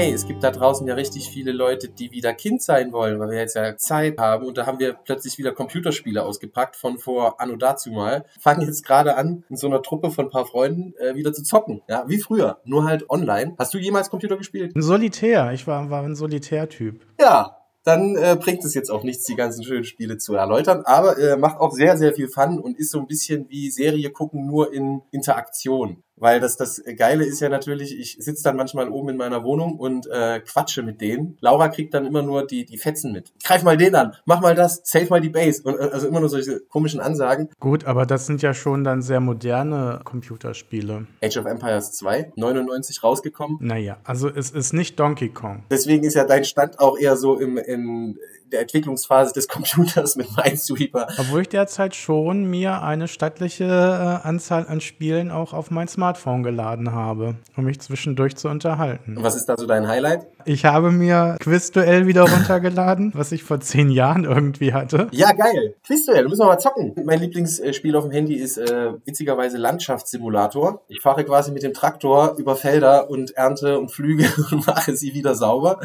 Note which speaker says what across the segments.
Speaker 1: hey, es gibt da draußen ja richtig viele Leute, die wieder Kind sein wollen, weil wir jetzt ja Zeit haben und da haben wir plötzlich wieder Computerspiele ausgepackt von vor anno dazu mal. Fangen jetzt gerade an, in so einer Truppe von ein paar Freunden äh, wieder zu zocken. Ja, wie früher, nur halt online. Hast du jemals Computer gespielt?
Speaker 2: Ein Solitär, ich war, war ein Solitärtyp.
Speaker 1: Ja, dann äh, bringt es jetzt auch nichts, die ganzen schönen Spiele zu erläutern. Aber äh, macht auch sehr, sehr viel Fun und ist so ein bisschen wie Serie gucken, nur in Interaktion. Weil das, das Geile ist ja natürlich, ich sitze dann manchmal oben in meiner Wohnung und äh, quatsche mit denen. Laura kriegt dann immer nur die, die Fetzen mit. Greif mal den an, mach mal das, save mal die Base. Und, äh, also immer nur solche komischen Ansagen.
Speaker 2: Gut, aber das sind ja schon dann sehr moderne Computerspiele.
Speaker 1: Age of Empires 2, 99 rausgekommen.
Speaker 2: Naja, also es ist nicht Donkey Kong.
Speaker 1: Deswegen ist ja dein Stand auch eher so im, in der Entwicklungsphase des Computers mit Minesweeper.
Speaker 2: Obwohl ich derzeit schon mir eine stattliche äh, Anzahl an Spielen auch auf mein Smartphone geladen habe, um mich zwischendurch zu unterhalten.
Speaker 1: Und was ist da so dein Highlight?
Speaker 2: Ich habe mir Quizduell wieder runtergeladen, was ich vor zehn Jahren irgendwie hatte.
Speaker 1: Ja, geil. Quizduell, müssen wir mal zocken. Mein Lieblingsspiel auf dem Handy ist äh, witzigerweise Landschaftssimulator. Ich fahre quasi mit dem Traktor über Felder und ernte und flüge und mache sie wieder sauber.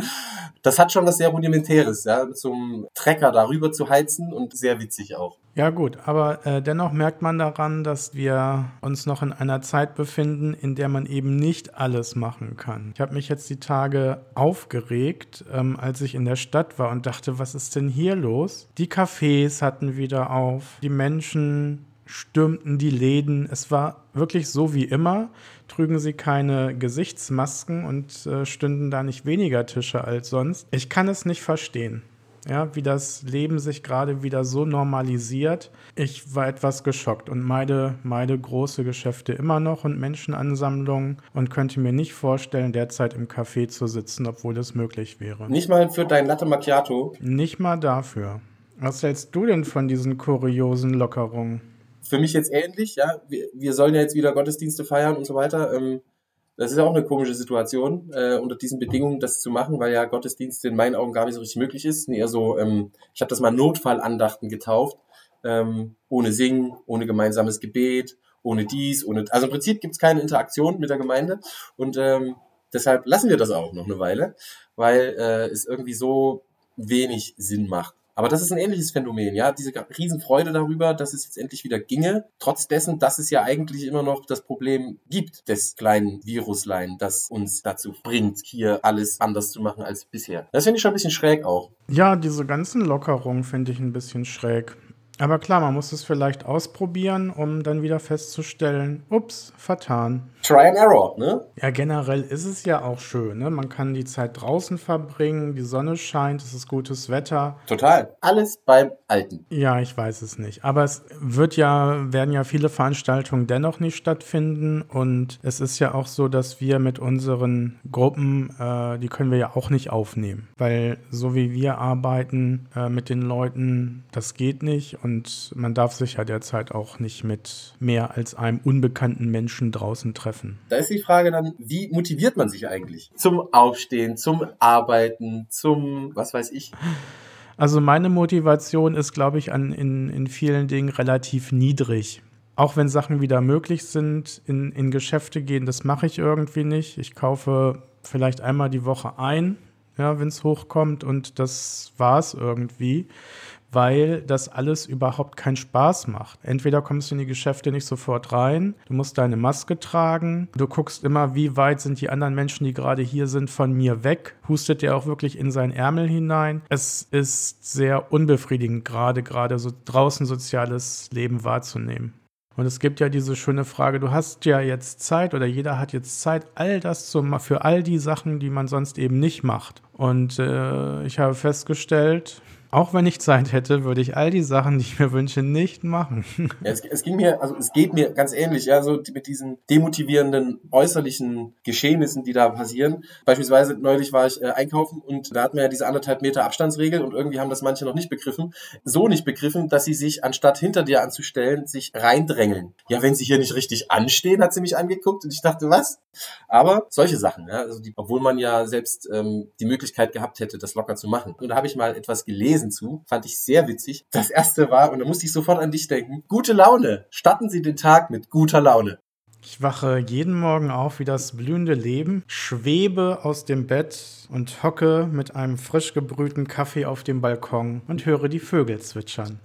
Speaker 1: Das hat schon was sehr Rudimentäres, ja, einem Trecker darüber zu heizen und sehr witzig auch.
Speaker 2: Ja gut, aber äh, dennoch merkt man daran, dass wir uns noch in einer Zeit befinden, in der man eben nicht alles machen kann. Ich habe mich jetzt die Tage aufgeregt, ähm, als ich in der Stadt war und dachte, was ist denn hier los? Die Cafés hatten wieder auf, die Menschen stürmten die Läden. Es war wirklich so wie immer, trügen sie keine Gesichtsmasken und äh, stünden da nicht weniger Tische als sonst. Ich kann es nicht verstehen ja, wie das Leben sich gerade wieder so normalisiert. Ich war etwas geschockt und meide, meide große Geschäfte immer noch und Menschenansammlungen und könnte mir nicht vorstellen, derzeit im Café zu sitzen, obwohl es möglich wäre.
Speaker 1: Nicht mal für dein Latte Macchiato?
Speaker 2: Nicht mal dafür. Was hältst du denn von diesen kuriosen Lockerungen?
Speaker 1: Für mich jetzt ähnlich, ja. Wir, wir sollen ja jetzt wieder Gottesdienste feiern und so weiter. Ähm das ist auch eine komische Situation, äh, unter diesen Bedingungen das zu machen, weil ja Gottesdienst in meinen Augen gar nicht so richtig möglich ist. Eher so, ähm, ich habe das mal Notfallandachten getauft, ähm, ohne Singen, ohne gemeinsames Gebet, ohne dies, ohne. Also im Prinzip gibt's keine Interaktion mit der Gemeinde und ähm, deshalb lassen wir das auch noch eine Weile, weil äh, es irgendwie so wenig Sinn macht. Aber das ist ein ähnliches Phänomen, ja, diese Riesenfreude darüber, dass es jetzt endlich wieder ginge, trotz dessen, dass es ja eigentlich immer noch das Problem gibt des kleinen Viruslein, das uns dazu bringt, hier alles anders zu machen als bisher. Das finde ich schon ein bisschen schräg auch.
Speaker 2: Ja, diese ganzen Lockerungen finde ich ein bisschen schräg. Aber klar, man muss es vielleicht ausprobieren, um dann wieder festzustellen, ups, vertan.
Speaker 1: Try and Error, ne?
Speaker 2: Ja, generell ist es ja auch schön, ne? Man kann die Zeit draußen verbringen, die Sonne scheint, es ist gutes Wetter.
Speaker 1: Total. Alles beim Alten.
Speaker 2: Ja, ich weiß es nicht. Aber es wird ja, werden ja viele Veranstaltungen dennoch nicht stattfinden. Und es ist ja auch so, dass wir mit unseren Gruppen, äh, die können wir ja auch nicht aufnehmen. Weil so wie wir arbeiten äh, mit den Leuten, das geht nicht und man darf sich ja derzeit auch nicht mit mehr als einem unbekannten Menschen draußen treffen.
Speaker 1: Da ist die Frage dann, wie motiviert man sich eigentlich? Zum Aufstehen, zum Arbeiten, zum, was weiß ich.
Speaker 2: Also meine Motivation ist, glaube ich, an, in, in vielen Dingen relativ niedrig. Auch wenn Sachen wieder möglich sind, in, in Geschäfte gehen, das mache ich irgendwie nicht. Ich kaufe vielleicht einmal die Woche ein, ja, wenn es hochkommt und das war es irgendwie weil das alles überhaupt keinen Spaß macht. Entweder kommst du in die Geschäfte nicht sofort rein, du musst deine Maske tragen, du guckst immer, wie weit sind die anderen Menschen, die gerade hier sind, von mir weg, hustet der auch wirklich in seinen Ärmel hinein. Es ist sehr unbefriedigend, gerade gerade so draußen soziales Leben wahrzunehmen. Und es gibt ja diese schöne Frage, du hast ja jetzt Zeit oder jeder hat jetzt Zeit, all das zu für all die Sachen, die man sonst eben nicht macht. Und äh, ich habe festgestellt, auch wenn ich Zeit hätte, würde ich all die Sachen, die ich mir wünsche, nicht machen.
Speaker 1: Ja, es, es, ging mir, also es geht mir ganz ähnlich, ja, so mit diesen demotivierenden äußerlichen Geschehnissen, die da passieren. Beispielsweise neulich war ich äh, einkaufen und da hatten wir ja diese anderthalb Meter Abstandsregel und irgendwie haben das manche noch nicht begriffen. So nicht begriffen, dass sie sich, anstatt hinter dir anzustellen, sich reindrängeln. Ja, wenn sie hier nicht richtig anstehen, hat sie mich angeguckt und ich dachte, was? Aber solche Sachen, ja, also die, obwohl man ja selbst ähm, die Möglichkeit gehabt hätte, das locker zu machen. Und da habe ich mal etwas gelesen Thesen zu. Fand ich sehr witzig. Das erste war, und da musste ich sofort an dich denken, gute Laune. Starten Sie den Tag mit guter Laune.
Speaker 2: Ich wache jeden Morgen auf wie das blühende Leben, schwebe aus dem Bett und hocke mit einem frisch gebrühten Kaffee auf dem Balkon und höre die Vögel zwitschern.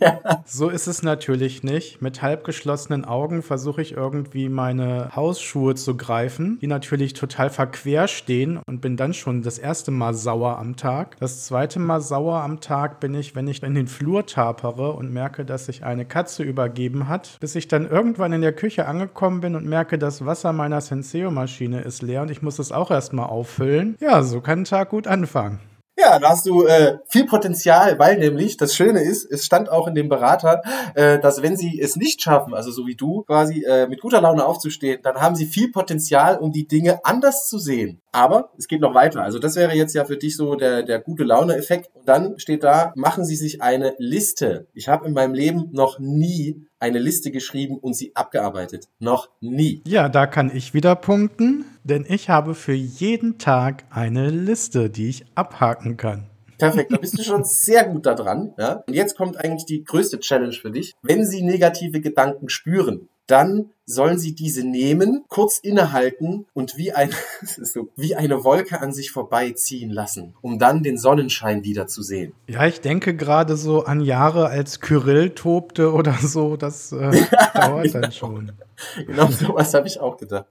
Speaker 2: ja. So ist es natürlich nicht. Mit halb geschlossenen Augen versuche ich irgendwie meine Hausschuhe zu greifen, die natürlich total verquer stehen und bin dann schon das erste Mal sauer am Tag. Das zweite Mal sauer am Tag bin ich, wenn ich in den Flur tapere und merke, dass sich eine Katze übergeben hat, bis ich dann irgendwann in der Küche angekommen bin und merke, das Wasser meiner Senseo-Maschine ist leer und ich muss es auch erstmal auffüllen. Ja, so kann ein Tag gut anfangen.
Speaker 1: Ja, da hast du äh, viel Potenzial, weil nämlich das Schöne ist, es stand auch in dem Berater, äh, dass wenn sie es nicht schaffen, also so wie du, quasi äh, mit guter Laune aufzustehen, dann haben sie viel Potenzial, um die Dinge anders zu sehen. Aber es geht noch weiter. Also das wäre jetzt ja für dich so der, der gute Laune-Effekt. Und dann steht da, machen Sie sich eine Liste. Ich habe in meinem Leben noch nie eine Liste geschrieben und sie abgearbeitet. Noch nie.
Speaker 2: Ja, da kann ich wieder punkten, denn ich habe für jeden Tag eine Liste, die ich abhaken kann.
Speaker 1: Perfekt, da bist du schon sehr gut da dran. Ja? Und jetzt kommt eigentlich die größte Challenge für dich. Wenn Sie negative Gedanken spüren, dann sollen sie diese nehmen, kurz innehalten und wie, ein, so, wie eine Wolke an sich vorbeiziehen lassen, um dann den Sonnenschein wieder zu sehen.
Speaker 2: Ja, ich denke gerade so an Jahre, als Kyrill tobte oder so, das äh, dauert genau. dann schon.
Speaker 1: Genau sowas habe ich auch gedacht.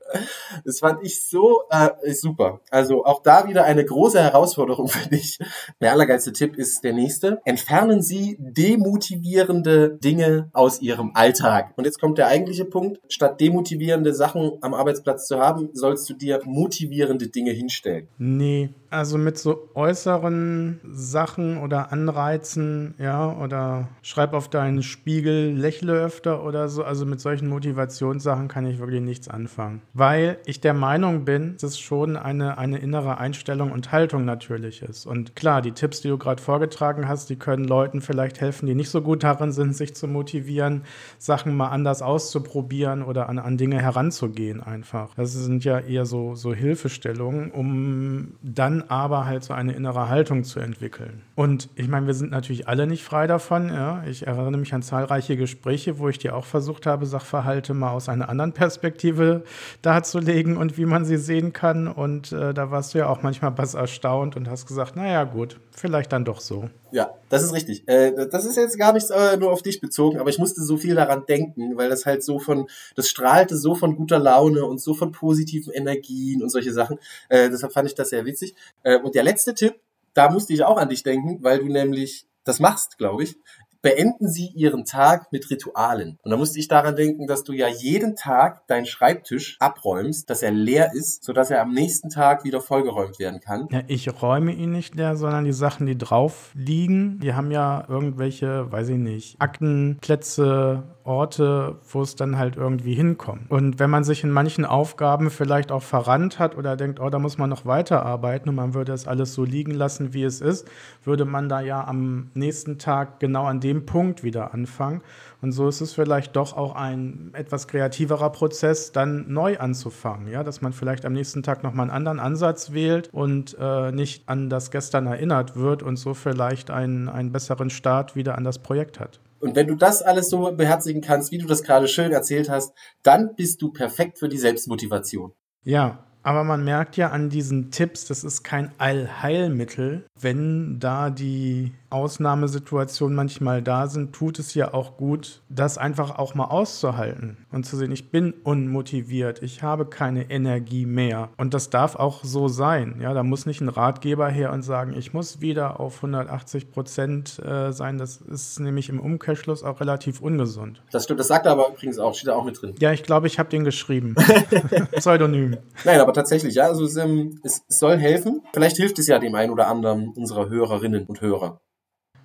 Speaker 1: Das fand ich so äh, super. Also auch da wieder eine große Herausforderung für dich. Der allergeilste Tipp ist der nächste. Entfernen Sie demotivierende Dinge aus Ihrem Alltag. Und jetzt kommt der eigentliche Punkt. Statt statt demotivierende Sachen am Arbeitsplatz zu haben, sollst du dir motivierende Dinge hinstellen.
Speaker 2: Nee, also mit so äußeren Sachen oder Anreizen, ja, oder schreib auf deinen Spiegel, lächle öfter oder so, also mit solchen Motivationssachen kann ich wirklich nichts anfangen. Weil ich der Meinung bin, dass es schon eine, eine innere Einstellung und Haltung natürlich ist. Und klar, die Tipps, die du gerade vorgetragen hast, die können Leuten vielleicht helfen, die nicht so gut darin sind, sich zu motivieren, Sachen mal anders auszuprobieren oder an, an Dinge heranzugehen einfach. Das sind ja eher so, so Hilfestellungen, um dann aber halt so eine innere Haltung zu entwickeln. Und ich meine, wir sind natürlich alle nicht frei davon. Ja? Ich erinnere mich an zahlreiche Gespräche, wo ich dir auch versucht habe, Sachverhalte mal aus einer anderen Perspektive darzulegen und wie man sie sehen kann. Und äh, da warst du ja auch manchmal was erstaunt und hast gesagt, naja gut, vielleicht dann doch so.
Speaker 1: Ja, das ist richtig. Äh, das ist jetzt gar nicht äh, nur auf dich bezogen, aber ich musste so viel daran denken, weil das halt so von, das strahlte so von guter Laune und so von positiven Energien und solche Sachen. Äh, deshalb fand ich das sehr witzig. Äh, und der letzte Tipp, da musste ich auch an dich denken, weil du nämlich das machst, glaube ich beenden Sie Ihren Tag mit Ritualen. Und da musste ich daran denken, dass du ja jeden Tag deinen Schreibtisch abräumst, dass er leer ist, sodass er am nächsten Tag wieder vollgeräumt werden kann.
Speaker 2: Ja, ich räume ihn nicht leer, sondern die Sachen, die drauf liegen, die haben ja irgendwelche, weiß ich nicht, Aktenplätze, Orte, wo es dann halt irgendwie hinkommt. Und wenn man sich in manchen Aufgaben vielleicht auch verrannt hat oder denkt, oh, da muss man noch weiterarbeiten und man würde es alles so liegen lassen, wie es ist, würde man da ja am nächsten Tag genau an dem Punkt wieder anfangen. Und so ist es vielleicht doch auch ein etwas kreativerer Prozess, dann neu anzufangen. Ja, dass man vielleicht am nächsten Tag nochmal einen anderen Ansatz wählt und äh, nicht an das Gestern erinnert wird und so vielleicht einen, einen besseren Start wieder an das Projekt hat.
Speaker 1: Und wenn du das alles so beherzigen kannst, wie du das gerade schön erzählt hast, dann bist du perfekt für die Selbstmotivation.
Speaker 2: Ja, aber man merkt ja an diesen Tipps, das ist kein Allheilmittel. Wenn da die Ausnahmesituationen manchmal da sind, tut es ja auch gut, das einfach auch mal auszuhalten und zu sehen, ich bin unmotiviert, ich habe keine Energie mehr. Und das darf auch so sein. Ja, da muss nicht ein Ratgeber her und sagen, ich muss wieder auf 180 Prozent äh, sein. Das ist nämlich im Umkehrschluss auch relativ ungesund.
Speaker 1: Das stimmt, das sagt er aber übrigens auch, steht da auch mit drin.
Speaker 2: Ja, ich glaube, ich habe den geschrieben. Pseudonym.
Speaker 1: Nein, aber tatsächlich, ja, also es, ähm, es soll helfen. Vielleicht hilft es ja dem einen oder anderen unserer Hörerinnen und Hörer.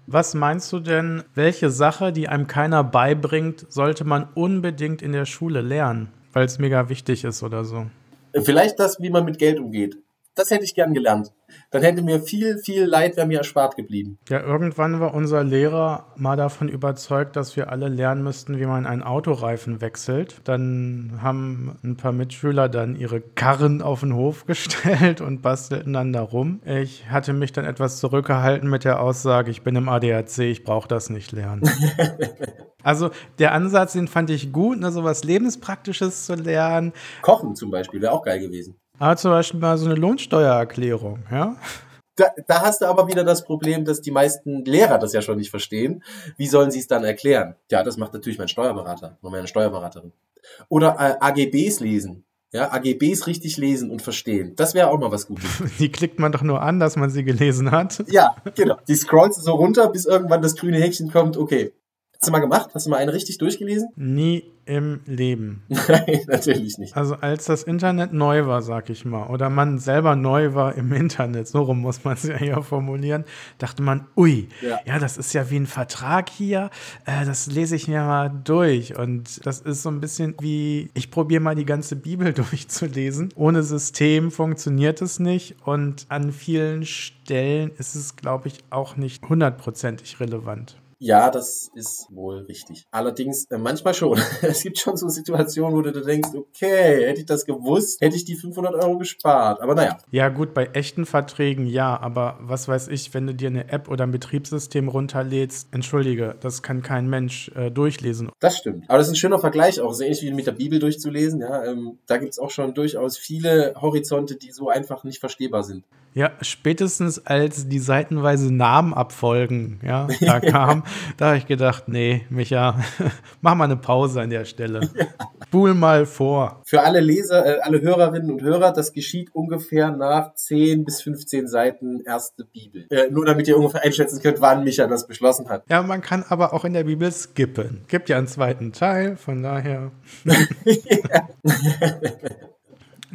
Speaker 2: Was meinst du denn, welche Sache, die einem keiner beibringt, sollte man unbedingt in der Schule lernen, weil es mega wichtig ist oder so?
Speaker 1: Vielleicht das, wie man mit Geld umgeht. Das hätte ich gern gelernt. Dann hätte mir viel, viel Leid wäre mir erspart geblieben.
Speaker 2: Ja, irgendwann war unser Lehrer mal davon überzeugt, dass wir alle lernen müssten, wie man einen Autoreifen wechselt. Dann haben ein paar Mitschüler dann ihre Karren auf den Hof gestellt und bastelten dann da rum. Ich hatte mich dann etwas zurückgehalten mit der Aussage, ich bin im ADAC, ich brauche das nicht lernen. Also der Ansatz, den fand ich gut, ne, so was Lebenspraktisches zu lernen.
Speaker 1: Kochen zum Beispiel wäre auch geil gewesen.
Speaker 2: Aber zum Beispiel mal so eine Lohnsteuererklärung, ja.
Speaker 1: Da, da hast du aber wieder das Problem, dass die meisten Lehrer das ja schon nicht verstehen. Wie sollen sie es dann erklären? Ja, das macht natürlich mein Steuerberater oder meine Steuerberaterin. Oder äh, AGBs lesen. Ja, AGBs richtig lesen und verstehen. Das wäre auch mal was Gutes.
Speaker 2: Die klickt man doch nur an, dass man sie gelesen hat.
Speaker 1: Ja, genau. Die scrollst du so runter, bis irgendwann das grüne Häkchen kommt. Okay, Hast du mal gemacht? Hast du mal eine richtig durchgelesen?
Speaker 2: Nie im Leben.
Speaker 1: Nein, natürlich nicht.
Speaker 2: Also als das Internet neu war, sag ich mal, oder man selber neu war im Internet, so rum muss man es ja hier formulieren, dachte man, ui, ja. ja. das ist ja wie ein Vertrag hier, äh, das lese ich mir mal durch. Und das ist so ein bisschen wie, ich probiere mal die ganze Bibel durchzulesen. Ohne System funktioniert es nicht und an vielen Stellen ist es, glaube ich, auch nicht hundertprozentig relevant.
Speaker 1: Ja, das ist wohl richtig. Allerdings äh, manchmal schon. es gibt schon so Situationen, wo du denkst, okay, hätte ich das gewusst, hätte ich die 500 Euro gespart. Aber naja.
Speaker 2: Ja gut, bei echten Verträgen ja, aber was weiß ich, wenn du dir eine App oder ein Betriebssystem runterlädst, entschuldige, das kann kein Mensch äh, durchlesen.
Speaker 1: Das stimmt. Aber das ist ein schöner Vergleich auch, so ähnlich wie mit der Bibel durchzulesen. Ja, ähm, da gibt es auch schon durchaus viele Horizonte, die so einfach nicht verstehbar sind.
Speaker 2: Ja, spätestens als die seitenweise Namen abfolgen, ja, da kam, da habe ich gedacht, nee, Micha, mach mal eine Pause an der Stelle. Ja. Spul mal vor.
Speaker 1: Für alle Leser, äh, alle Hörerinnen und Hörer, das geschieht ungefähr nach 10 bis 15 Seiten erste Bibel. Äh, nur damit ihr ungefähr einschätzen könnt, wann Micha das beschlossen hat.
Speaker 2: Ja, man kann aber auch in der Bibel skippen. Gibt ja einen zweiten Teil, von daher.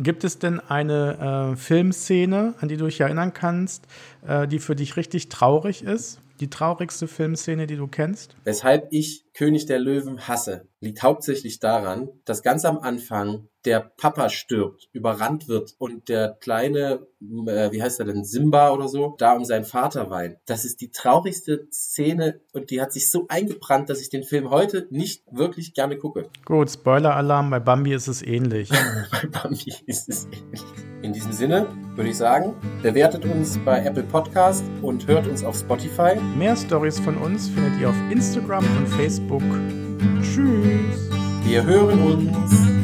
Speaker 2: Gibt es denn eine äh, Filmszene, an die du dich erinnern kannst, äh, die für dich richtig traurig ist? Die traurigste Filmszene, die du kennst?
Speaker 1: Weshalb ich König der Löwen hasse, liegt hauptsächlich daran, dass ganz am Anfang der Papa stirbt, überrannt wird und der kleine, äh, wie heißt er denn, Simba oder so, da um seinen Vater weint. Das ist die traurigste Szene und die hat sich so eingebrannt, dass ich den Film heute nicht wirklich gerne gucke.
Speaker 2: Gut, Spoiler-Alarm, bei Bambi ist es ähnlich.
Speaker 1: bei Bambi ist es ähnlich. In diesem Sinne würde ich sagen, bewertet uns bei Apple Podcast und hört uns auf Spotify.
Speaker 2: Mehr Stories von uns findet ihr auf Instagram und Facebook. Tschüss.
Speaker 1: Wir hören uns.